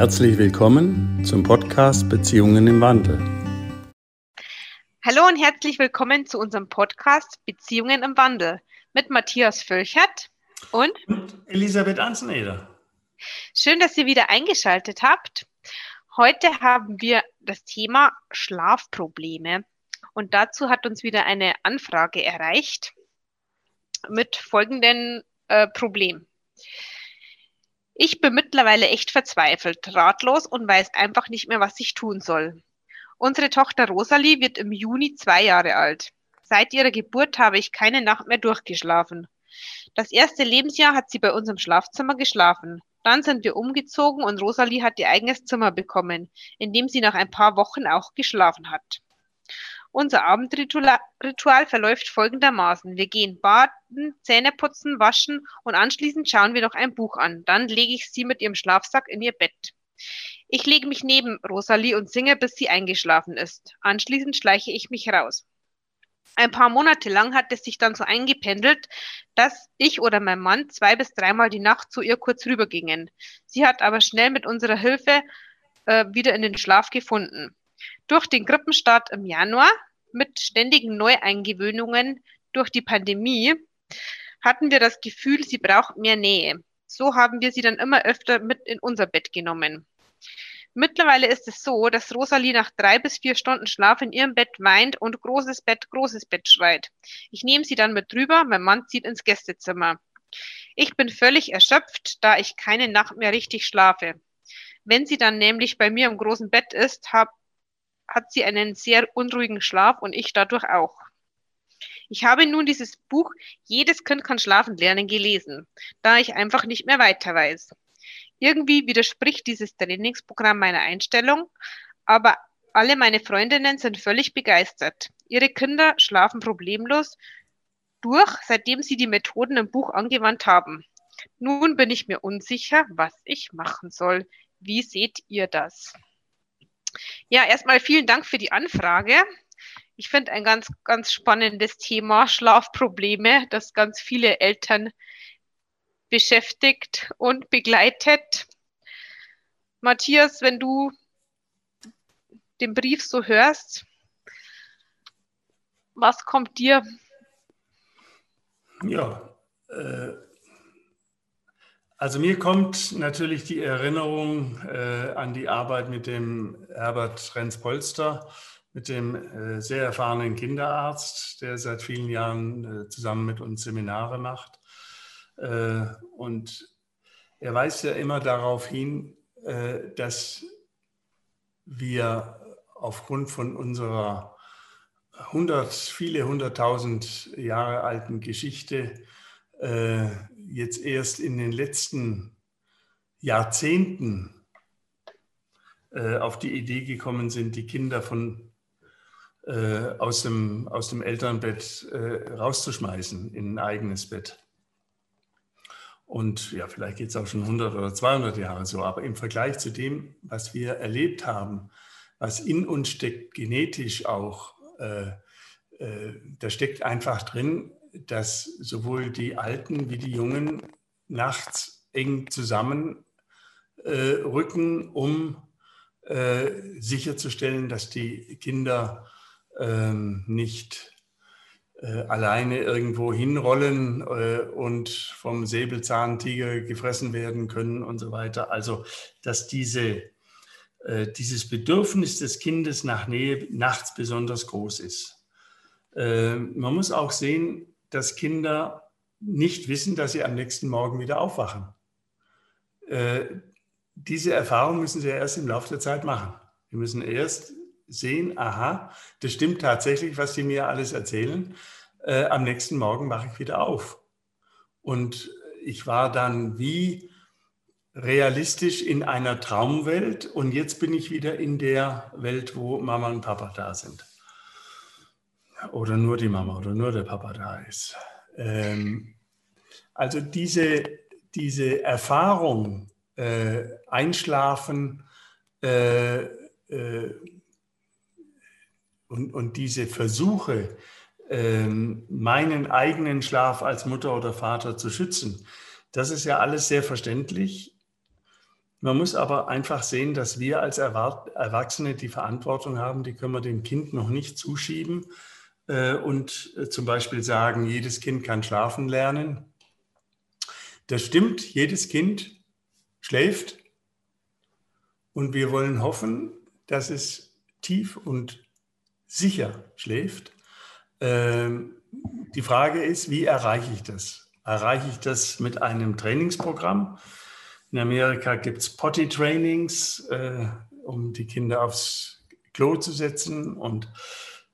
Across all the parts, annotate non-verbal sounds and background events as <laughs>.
Herzlich willkommen zum Podcast Beziehungen im Wandel. Hallo und herzlich willkommen zu unserem Podcast Beziehungen im Wandel mit Matthias Völchert und, und Elisabeth Anzeneder. Schön, dass ihr wieder eingeschaltet habt. Heute haben wir das Thema Schlafprobleme und dazu hat uns wieder eine Anfrage erreicht mit folgendem äh, Problem. Ich bin mittlerweile echt verzweifelt, ratlos und weiß einfach nicht mehr, was ich tun soll. Unsere Tochter Rosalie wird im Juni zwei Jahre alt. Seit ihrer Geburt habe ich keine Nacht mehr durchgeschlafen. Das erste Lebensjahr hat sie bei uns im Schlafzimmer geschlafen. Dann sind wir umgezogen und Rosalie hat ihr eigenes Zimmer bekommen, in dem sie nach ein paar Wochen auch geschlafen hat. Unser Abendritual verläuft folgendermaßen. Wir gehen baden, Zähne putzen, waschen und anschließend schauen wir noch ein Buch an. Dann lege ich sie mit ihrem Schlafsack in ihr Bett. Ich lege mich neben Rosalie und singe, bis sie eingeschlafen ist. Anschließend schleiche ich mich raus. Ein paar Monate lang hat es sich dann so eingependelt, dass ich oder mein Mann zwei bis dreimal die Nacht zu ihr kurz rübergingen. Sie hat aber schnell mit unserer Hilfe äh, wieder in den Schlaf gefunden. Durch den Krippenstart im Januar mit ständigen Neueingewöhnungen durch die Pandemie hatten wir das Gefühl, sie braucht mehr Nähe. So haben wir sie dann immer öfter mit in unser Bett genommen. Mittlerweile ist es so, dass Rosalie nach drei bis vier Stunden Schlaf in ihrem Bett weint und großes Bett, großes Bett schreit. Ich nehme sie dann mit drüber, mein Mann zieht ins Gästezimmer. Ich bin völlig erschöpft, da ich keine Nacht mehr richtig schlafe. Wenn sie dann nämlich bei mir im großen Bett ist, hab, hat sie einen sehr unruhigen Schlaf und ich dadurch auch. Ich habe nun dieses Buch Jedes Kind kann schlafen lernen gelesen, da ich einfach nicht mehr weiter weiß. Irgendwie widerspricht dieses Trainingsprogramm meiner Einstellung, aber alle meine Freundinnen sind völlig begeistert. Ihre Kinder schlafen problemlos durch, seitdem sie die Methoden im Buch angewandt haben. Nun bin ich mir unsicher, was ich machen soll. Wie seht ihr das? Ja, erstmal vielen Dank für die Anfrage. Ich finde ein ganz, ganz spannendes Thema, Schlafprobleme, das ganz viele Eltern beschäftigt und begleitet. Matthias, wenn du den Brief so hörst, was kommt dir? Ja, äh, also mir kommt natürlich die Erinnerung äh, an die Arbeit mit dem Herbert Renz-Polster, mit dem äh, sehr erfahrenen Kinderarzt, der seit vielen Jahren äh, zusammen mit uns Seminare macht. Äh, und er weist ja immer darauf hin, äh, dass wir aufgrund von unserer hundert, viele hunderttausend Jahre alten Geschichte äh, jetzt erst in den letzten Jahrzehnten äh, auf die Idee gekommen sind, die Kinder von, äh, aus, dem, aus dem Elternbett äh, rauszuschmeißen in ein eigenes Bett. Und ja, vielleicht geht es auch schon 100 oder 200 Jahre so, aber im Vergleich zu dem, was wir erlebt haben, was in uns steckt, genetisch auch, äh, äh, da steckt einfach drin, dass sowohl die Alten wie die Jungen nachts eng zusammenrücken, äh, um äh, sicherzustellen, dass die Kinder ähm, nicht äh, alleine irgendwo hinrollen äh, und vom Säbelzahntiger gefressen werden können und so weiter. Also, dass diese, äh, dieses Bedürfnis des Kindes nach Nähe nachts besonders groß ist. Man muss auch sehen, dass Kinder nicht wissen, dass sie am nächsten Morgen wieder aufwachen. Äh, diese Erfahrung müssen sie erst im Laufe der Zeit machen. Wir müssen erst sehen, aha, das stimmt tatsächlich, was sie mir alles erzählen. Äh, am nächsten Morgen wache ich wieder auf. Und ich war dann wie realistisch in einer Traumwelt und jetzt bin ich wieder in der Welt, wo Mama und Papa da sind oder nur die Mama oder nur der Papa da ist. Ähm, also diese, diese Erfahrung, äh, Einschlafen äh, äh, und, und diese Versuche, ähm, meinen eigenen Schlaf als Mutter oder Vater zu schützen, das ist ja alles sehr verständlich. Man muss aber einfach sehen, dass wir als Erwachsene die Verantwortung haben, die können wir dem Kind noch nicht zuschieben und äh, zum Beispiel sagen, jedes Kind kann schlafen lernen. Das stimmt, jedes Kind schläft und wir wollen hoffen, dass es tief und sicher schläft. Ähm, die Frage ist, wie erreiche ich das? Erreiche ich das mit einem Trainingsprogramm? In Amerika gibt es Potty-Trainings, äh, um die Kinder aufs Klo zu setzen. Und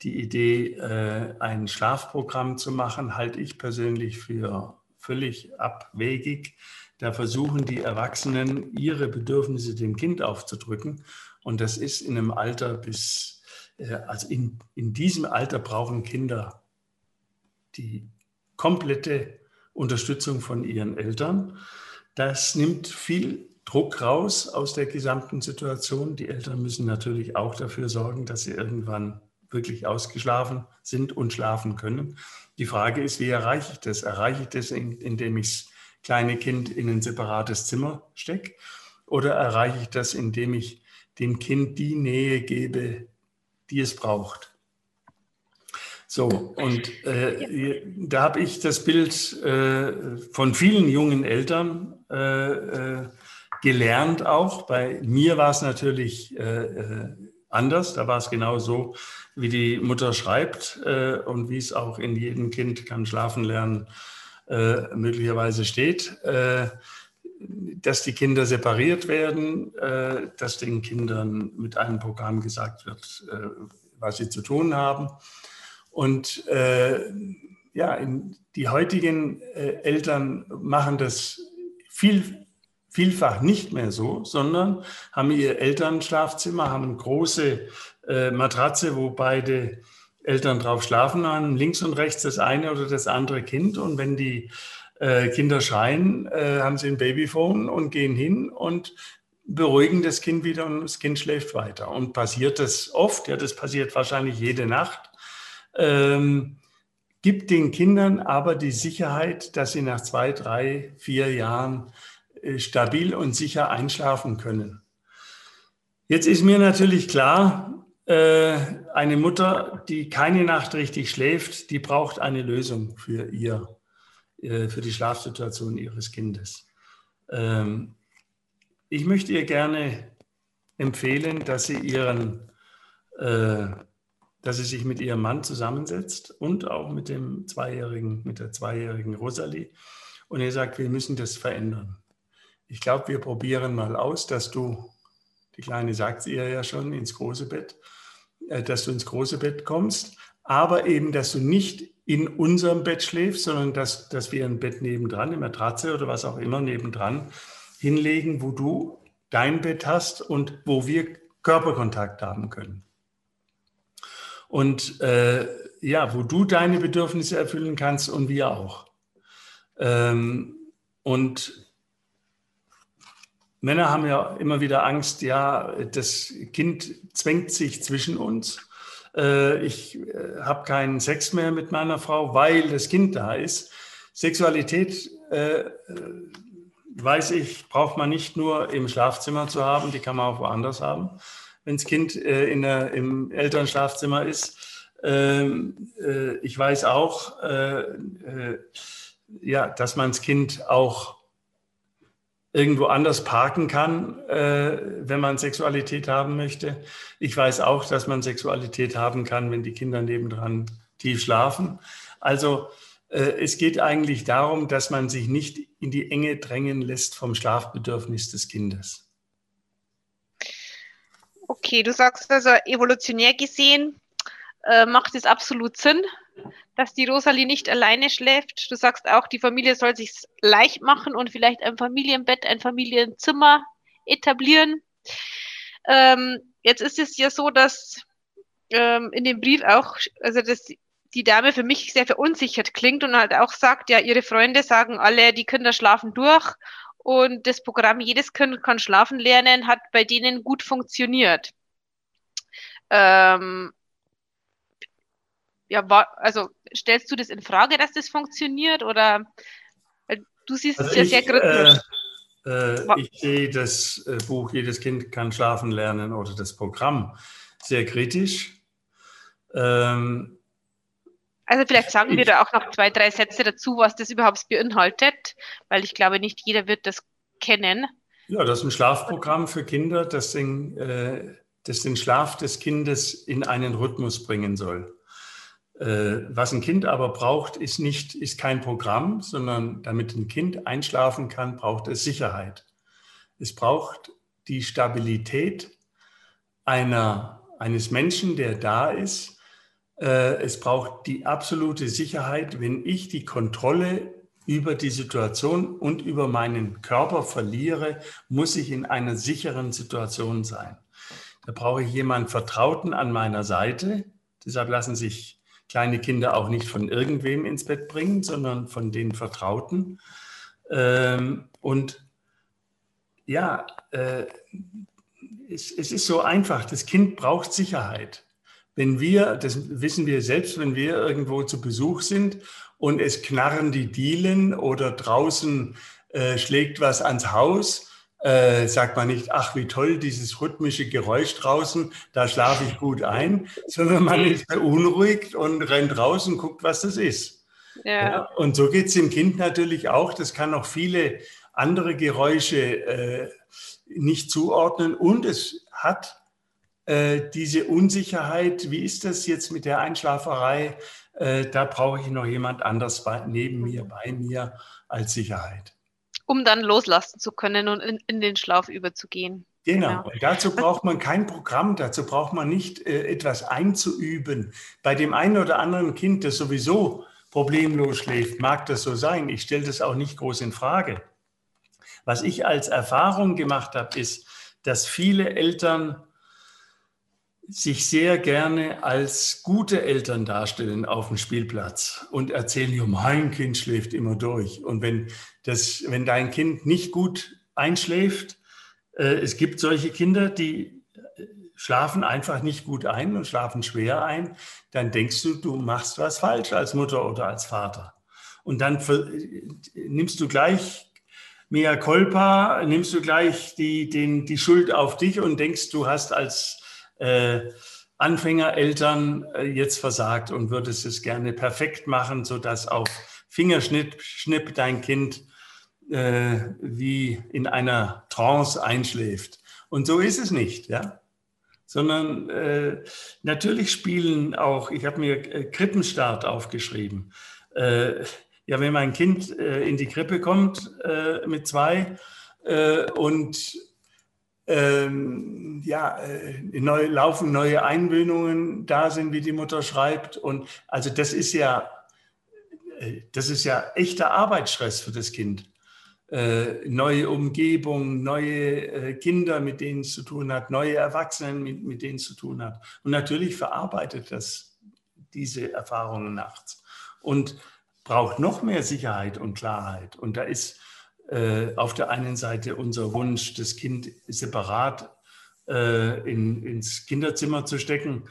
die Idee, äh, ein Schlafprogramm zu machen, halte ich persönlich für völlig abwegig. Da versuchen die Erwachsenen, ihre Bedürfnisse dem Kind aufzudrücken. Und das ist in einem Alter bis, äh, also in, in diesem Alter brauchen Kinder die komplette Unterstützung von ihren Eltern. Das nimmt viel Druck raus aus der gesamten Situation. Die Eltern müssen natürlich auch dafür sorgen, dass sie irgendwann wirklich ausgeschlafen sind und schlafen können. Die Frage ist, wie erreiche ich das? Erreiche ich das, indem ich das kleine Kind in ein separates Zimmer stecke? Oder erreiche ich das, indem ich dem Kind die Nähe gebe, die es braucht? So, und äh, da habe ich das Bild äh, von vielen jungen Eltern äh, äh gelernt auch. Bei mir war es natürlich äh, äh, anders. Da war es genau so, wie die Mutter schreibt und wie es auch in jedem Kind kann schlafen lernen möglicherweise steht. dass die Kinder separiert werden, dass den Kindern mit einem Programm gesagt wird, was sie zu tun haben und äh, ja, in, die heutigen äh, Eltern machen das viel, vielfach nicht mehr so, sondern haben ihr Elternschlafzimmer, haben große äh, Matratze, wo beide Eltern drauf schlafen, haben links und rechts das eine oder das andere Kind. Und wenn die äh, Kinder schreien, äh, haben sie ein Babyphone und gehen hin und beruhigen das Kind wieder und das Kind schläft weiter. Und passiert das oft? Ja, das passiert wahrscheinlich jede Nacht ähm, gibt den Kindern aber die Sicherheit, dass sie nach zwei, drei, vier Jahren äh, stabil und sicher einschlafen können. Jetzt ist mir natürlich klar, eine Mutter, die keine Nacht richtig schläft, die braucht eine Lösung für ihr, äh, für die Schlafsituation ihres Kindes. Ähm, ich möchte ihr gerne empfehlen, dass sie ihren äh, dass sie sich mit ihrem Mann zusammensetzt und auch mit dem zweijährigen, mit der zweijährigen Rosalie und ihr sagt, wir müssen das verändern. Ich glaube, wir probieren mal aus, dass du, die Kleine sagt ihr ja schon, ins große Bett, äh, dass du ins große Bett kommst, aber eben, dass du nicht in unserem Bett schläfst, sondern dass, dass wir ein Bett nebendran, eine Matratze oder was auch immer nebendran hinlegen, wo du dein Bett hast und wo wir Körperkontakt haben können. Und äh, ja, wo du deine Bedürfnisse erfüllen kannst und wir auch. Ähm, und Männer haben ja immer wieder Angst, ja, das Kind zwängt sich zwischen uns. Äh, ich äh, habe keinen Sex mehr mit meiner Frau, weil das Kind da ist. Sexualität, äh, weiß ich, braucht man nicht nur im Schlafzimmer zu haben, die kann man auch woanders haben wenn das Kind in der, im Elternschlafzimmer ist. Ähm, äh, ich weiß auch, ja, dass man das Kind auch irgendwo anders parken kann, äh, wenn man Sexualität haben möchte. Ich weiß auch, dass man Sexualität haben kann, wenn die Kinder nebendran tief schlafen. Also äh, es geht eigentlich darum, dass man sich nicht in die Enge drängen lässt vom Schlafbedürfnis des Kindes. Okay, du sagst also evolutionär gesehen äh, macht es absolut Sinn, dass die Rosalie nicht alleine schläft. Du sagst auch, die Familie soll sich leicht machen und vielleicht ein Familienbett, ein Familienzimmer etablieren. Ähm, jetzt ist es ja so, dass ähm, in dem Brief auch, also dass die Dame für mich sehr verunsichert klingt und halt auch sagt, ja, ihre Freunde sagen alle, die Kinder schlafen durch und das Programm Jedes Kind kann schlafen lernen hat bei denen gut funktioniert. Ähm, ja, war, also stellst du das in Frage, dass das funktioniert oder du siehst also es ja sehr kritisch? Äh, ich sehe das äh, Buch Jedes Kind kann schlafen lernen oder das Programm sehr kritisch. Ähm, also vielleicht sagen ich, wir da auch noch zwei, drei Sätze dazu, was das überhaupt beinhaltet, weil ich glaube, nicht jeder wird das kennen. Ja, das ist ein Schlafprogramm für Kinder, das den, äh, das den Schlaf des Kindes in einen Rhythmus bringen soll. Äh, was ein Kind aber braucht, ist nicht, ist kein Programm, sondern damit ein Kind einschlafen kann, braucht es Sicherheit. Es braucht die Stabilität einer, eines Menschen, der da ist. Äh, es braucht die absolute Sicherheit, wenn ich die Kontrolle über die Situation und über meinen Körper verliere, muss ich in einer sicheren Situation sein. Da brauche ich jemanden Vertrauten an meiner Seite. Deshalb lassen sich kleine Kinder auch nicht von irgendwem ins Bett bringen, sondern von den Vertrauten. Ähm, und ja, äh, es, es ist so einfach. Das Kind braucht Sicherheit. Wenn wir, das wissen wir selbst, wenn wir irgendwo zu Besuch sind und es knarren die Dielen oder draußen äh, schlägt was ans Haus, äh, sagt man nicht, ach wie toll, dieses rhythmische Geräusch draußen, da schlafe ich gut ein, <laughs> sondern man ist beunruhigt und rennt raus und guckt, was das ist. Ja. ja und so geht es dem Kind natürlich auch. Das kann auch viele andere Geräusche äh, nicht zuordnen und es hat äh, diese Unsicherheit, wie ist das jetzt mit der Einschlaferei? Äh, da brauche ich noch jemand anders bei, neben mir, bei mir als Sicherheit um dann loslassen zu können und in, in den Schlaf überzugehen. Genau. genau. Und dazu braucht man kein Programm, dazu braucht man nicht äh, etwas einzuüben. Bei dem einen oder anderen Kind, das sowieso problemlos schläft, mag das so sein. Ich stelle das auch nicht groß in Frage. Was ich als Erfahrung gemacht habe, ist, dass viele Eltern sich sehr gerne als gute Eltern darstellen auf dem Spielplatz und erzählen, ja, mein Kind schläft immer durch. Und wenn, das, wenn dein Kind nicht gut einschläft, äh, es gibt solche Kinder, die äh, schlafen einfach nicht gut ein und schlafen schwer ein, dann denkst du, du machst was falsch als Mutter oder als Vater. Und dann nimmst du gleich mea culpa, nimmst du gleich die, den, die Schuld auf dich und denkst, du hast als äh, Anfängereltern äh, jetzt versagt und würdest es gerne perfekt machen, sodass auf Fingerschnipp Schnipp dein Kind äh, wie in einer Trance einschläft. Und so ist es nicht, ja. Sondern äh, natürlich spielen auch, ich habe mir äh, Krippenstart aufgeschrieben. Äh, ja, wenn mein Kind äh, in die Krippe kommt äh, mit zwei äh, und ähm, ja, äh, neu, laufen neue Einwöhnungen da sind, wie die Mutter schreibt. Und also das ist ja, äh, das ist ja echter Arbeitsstress für das Kind. Äh, neue Umgebung, neue äh, Kinder, mit denen es zu tun hat, neue Erwachsene, mit, mit denen es zu tun hat. Und natürlich verarbeitet das diese Erfahrungen nachts und braucht noch mehr Sicherheit und Klarheit. Und da ist äh, auf der einen Seite unser Wunsch, das Kind separat äh, in, ins Kinderzimmer zu stecken,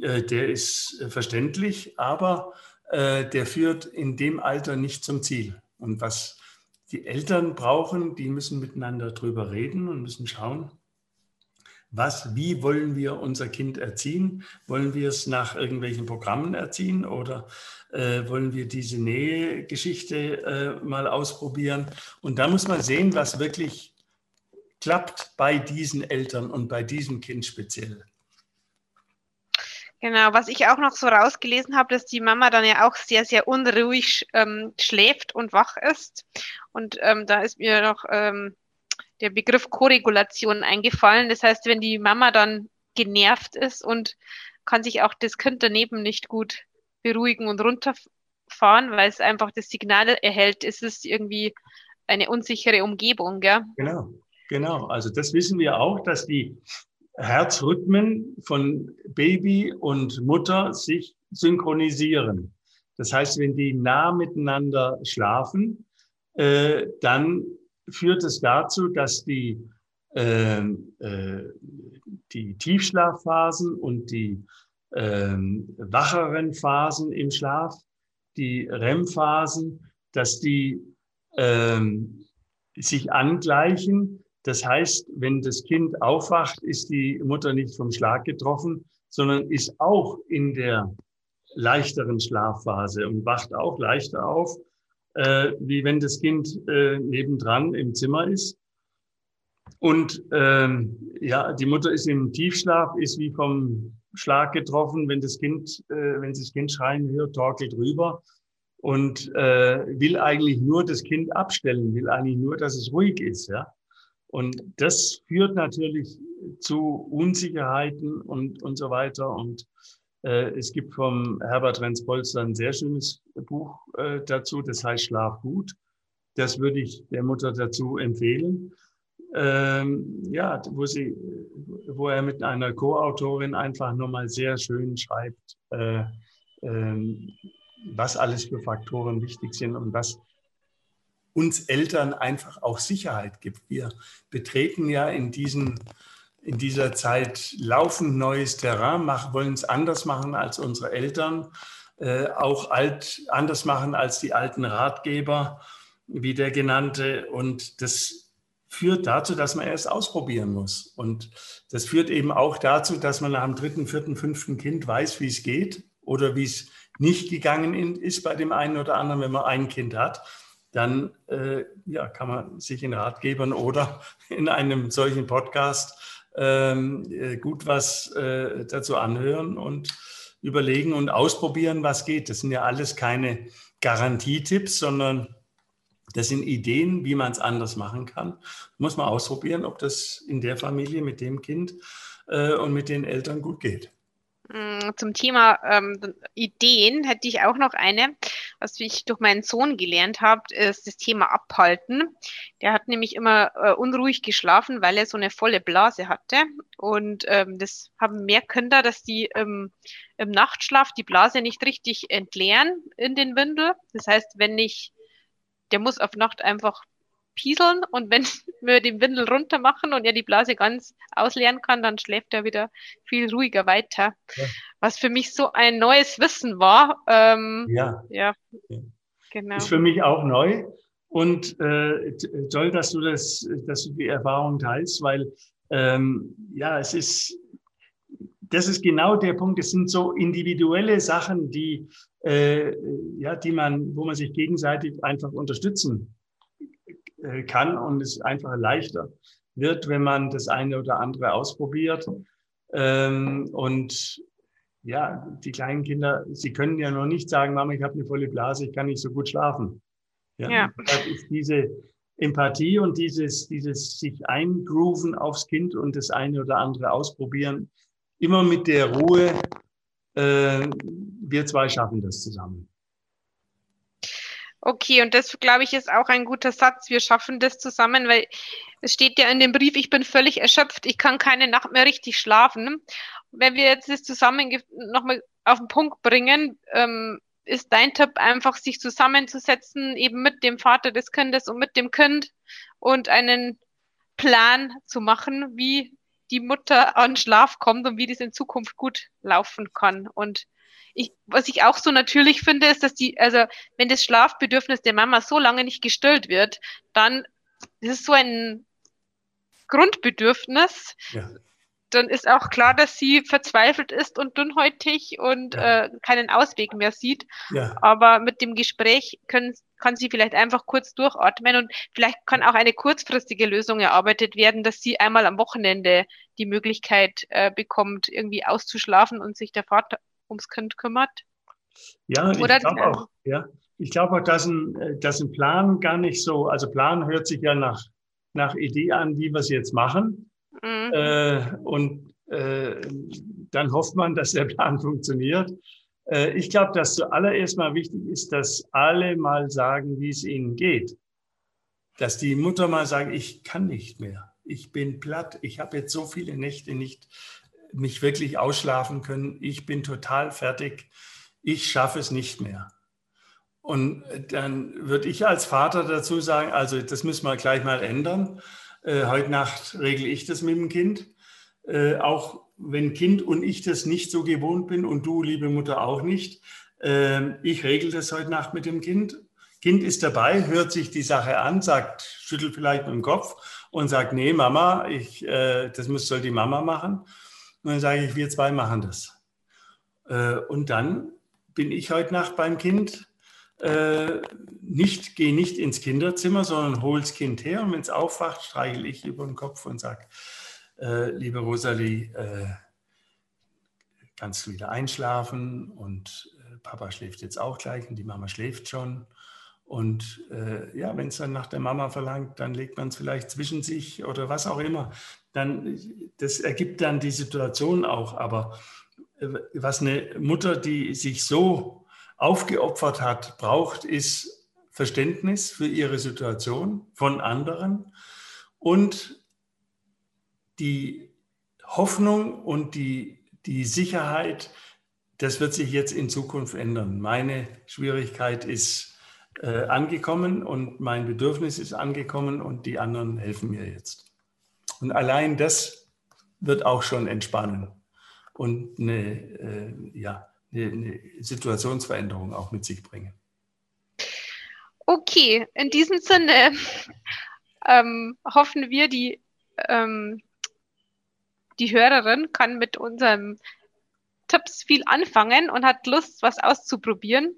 äh, der ist verständlich, aber äh, der führt in dem Alter nicht zum Ziel. Und was die Eltern brauchen, die müssen miteinander drüber reden und müssen schauen, was, wie wollen wir unser Kind erziehen? Wollen wir es nach irgendwelchen Programmen erziehen oder äh, wollen wir diese Nähegeschichte äh, mal ausprobieren? Und da muss man sehen, was wirklich klappt bei diesen Eltern und bei diesem Kind speziell. Genau, was ich auch noch so rausgelesen habe, dass die Mama dann ja auch sehr, sehr unruhig ähm, schläft und wach ist. Und ähm, da ist mir noch ähm, der Begriff Koregulation eingefallen. Das heißt, wenn die Mama dann genervt ist und kann sich auch das Kind daneben nicht gut beruhigen und runterfahren, weil es einfach das Signal erhält, ist es irgendwie eine unsichere Umgebung. Gell? Genau, genau. Also das wissen wir auch, dass die Herzrhythmen von Baby und Mutter sich synchronisieren. Das heißt, wenn die nah miteinander schlafen, äh, dann führt es dazu, dass die, äh, äh, die Tiefschlafphasen und die äh, wacheren Phasen im Schlaf, die REM-Phasen, dass die ähm, sich angleichen. Das heißt, wenn das Kind aufwacht, ist die Mutter nicht vom Schlag getroffen, sondern ist auch in der leichteren Schlafphase und wacht auch leichter auf, äh, wie wenn das Kind äh, nebendran im Zimmer ist. Und ähm, ja, die Mutter ist im Tiefschlaf, ist wie vom Schlag getroffen, wenn das Kind, äh, wenn sie das Kind schreien hört, torkelt rüber und äh, will eigentlich nur das Kind abstellen, will eigentlich nur, dass es ruhig ist, ja. Und das führt natürlich zu Unsicherheiten und, und so weiter. Und es gibt vom Herbert Renz-Polster ein sehr schönes Buch äh, dazu, das heißt Schlaf gut. Das würde ich der Mutter dazu empfehlen. Ähm, ja, wo, sie, wo er mit einer Co-Autorin einfach nochmal sehr schön schreibt, äh, ähm, was alles für Faktoren wichtig sind und was uns Eltern einfach auch Sicherheit gibt. Wir betreten ja in, diesen, in dieser Zeit laufend neues Terrain, machen, wollen es anders machen als unsere Eltern, äh, auch alt, anders machen als die alten Ratgeber, wie der genannte. Und das führt dazu, dass man erst ausprobieren muss. Und das führt eben auch dazu, dass man nach dem dritten, vierten, fünften Kind weiß, wie es geht oder wie es nicht gegangen ist bei dem einen oder anderen, wenn man ein Kind hat, dann äh, ja, kann man sich in Ratgebern oder <laughs> in einem solchen Podcast ähm, äh, gut was äh, dazu anhören und überlegen und ausprobieren, was geht. Das sind ja alles keine Garantietipps, sondern das sind Ideen, wie man es anders machen kann. Muss man ausprobieren, ob das in der Familie mit dem Kind äh, und mit den Eltern gut geht. Mm, zum Thema ähm, Ideen hätte ich auch noch eine, was ich durch meinen Sohn gelernt habe, ist das Thema Abhalten. Der hat nämlich immer äh, unruhig geschlafen, weil er so eine volle Blase hatte. Und ähm, das haben mehr Kinder, dass die ähm, im Nachtschlaf die Blase nicht richtig entleeren in den Windel. Das heißt, wenn ich, der muss auf Nacht einfach pieseln und wenn <laughs> wir den Windel runter machen und er die Blase ganz ausleeren kann, dann schläft er wieder viel ruhiger weiter. Ja. Was für mich so ein neues Wissen war. Ähm, ja. ja. Genau. Ist für mich auch neu. Und äh, toll, dass du das, dass du die Erfahrung teilst, weil ähm, ja, es ist, das ist genau der Punkt. Es sind so individuelle Sachen, die, äh, ja, die man, wo man sich gegenseitig einfach unterstützen kann und es einfach leichter wird, wenn man das eine oder andere ausprobiert. Ähm, und ja, die kleinen Kinder, sie können ja noch nicht sagen, Mama, ich habe eine volle Blase, ich kann nicht so gut schlafen. Ja, ja. Das ist diese Empathie und dieses, dieses sich eingrooven aufs Kind und das eine oder andere ausprobieren, immer mit der Ruhe, äh, wir zwei schaffen das zusammen. Okay, und das, glaube ich, ist auch ein guter Satz. Wir schaffen das zusammen, weil es steht ja in dem Brief, ich bin völlig erschöpft, ich kann keine Nacht mehr richtig schlafen. Wenn wir jetzt das zusammen nochmal auf den Punkt bringen, ähm, ist dein Tipp einfach, sich zusammenzusetzen, eben mit dem Vater des Kindes und mit dem Kind und einen Plan zu machen, wie die Mutter an Schlaf kommt und wie das in Zukunft gut laufen kann. Und ich, was ich auch so natürlich finde, ist, dass die, also wenn das Schlafbedürfnis der Mama so lange nicht gestillt wird, dann ist es so ein Grundbedürfnis. Ja. Dann ist auch klar, dass sie verzweifelt ist und dünnhäutig und ja. äh, keinen Ausweg mehr sieht. Ja. Aber mit dem Gespräch können, kann sie vielleicht einfach kurz durchatmen und vielleicht kann auch eine kurzfristige Lösung erarbeitet werden, dass sie einmal am Wochenende die Möglichkeit äh, bekommt, irgendwie auszuschlafen und sich der Vater ums Kind kümmert? Ja, Oder ich glaube auch, ja. Ich glaube auch, dass ein, dass ein Plan gar nicht so, also Plan hört sich ja nach, nach Idee an, wie wir es jetzt machen. Mhm. Äh, und äh, dann hofft man, dass der <laughs> Plan funktioniert. Äh, ich glaube, dass zuallererst mal wichtig ist, dass alle mal sagen, wie es ihnen geht. Dass die Mutter mal sagt, ich kann nicht mehr. Ich bin platt. Ich habe jetzt so viele Nächte nicht mich wirklich ausschlafen können. Ich bin total fertig. Ich schaffe es nicht mehr. Und dann würde ich als Vater dazu sagen, also das müssen wir gleich mal ändern. Äh, heute Nacht regle ich das mit dem Kind. Äh, auch wenn Kind und ich das nicht so gewohnt bin und du, liebe Mutter, auch nicht. Äh, ich regle das heute Nacht mit dem Kind. Kind ist dabei, hört sich die Sache an, sagt, schüttelt vielleicht mit dem Kopf und sagt, nee, Mama, ich, äh, das muss, soll die Mama machen. Und dann sage ich, wir zwei machen das. Äh, und dann bin ich heute Nacht beim Kind, äh, nicht, gehe nicht ins Kinderzimmer, sondern hole das Kind her und wenn es aufwacht, streichel ich über den Kopf und sage, äh, liebe Rosalie, kannst du wieder einschlafen und Papa schläft jetzt auch gleich und die Mama schläft schon. Und äh, ja, wenn es dann nach der Mama verlangt, dann legt man es vielleicht zwischen sich oder was auch immer. Dann, das ergibt dann die Situation auch. Aber äh, was eine Mutter, die sich so aufgeopfert hat, braucht, ist Verständnis für ihre Situation von anderen und die Hoffnung und die, die Sicherheit, das wird sich jetzt in Zukunft ändern. Meine Schwierigkeit ist, äh, angekommen und mein Bedürfnis ist angekommen und die anderen helfen mir jetzt. Und allein das wird auch schon entspannen und eine, äh, ja, eine, eine Situationsveränderung auch mit sich bringen. Okay, in diesem Sinne <laughs> ähm, hoffen wir, die, ähm, die Hörerin kann mit unseren Tipps viel anfangen und hat Lust, was auszuprobieren.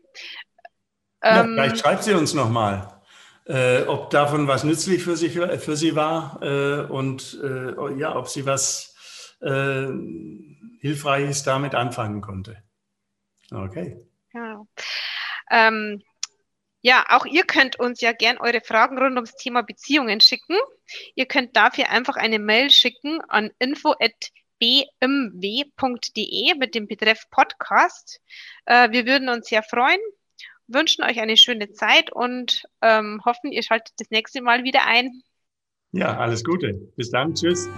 Ja, ähm, vielleicht schreibt sie uns nochmal, äh, ob davon was nützlich für, sich, für sie war äh, und äh, ja, ob sie was äh, Hilfreiches damit anfangen konnte. Okay. Genau. Ähm, ja, auch ihr könnt uns ja gern eure Fragen rund ums Thema Beziehungen schicken. Ihr könnt dafür einfach eine Mail schicken an info.bmw.de mit dem Betreff Podcast. Äh, wir würden uns sehr freuen wünschen euch eine schöne Zeit und ähm, hoffen, ihr schaltet das nächste Mal wieder ein. Ja, alles Gute. Bis dann. Tschüss.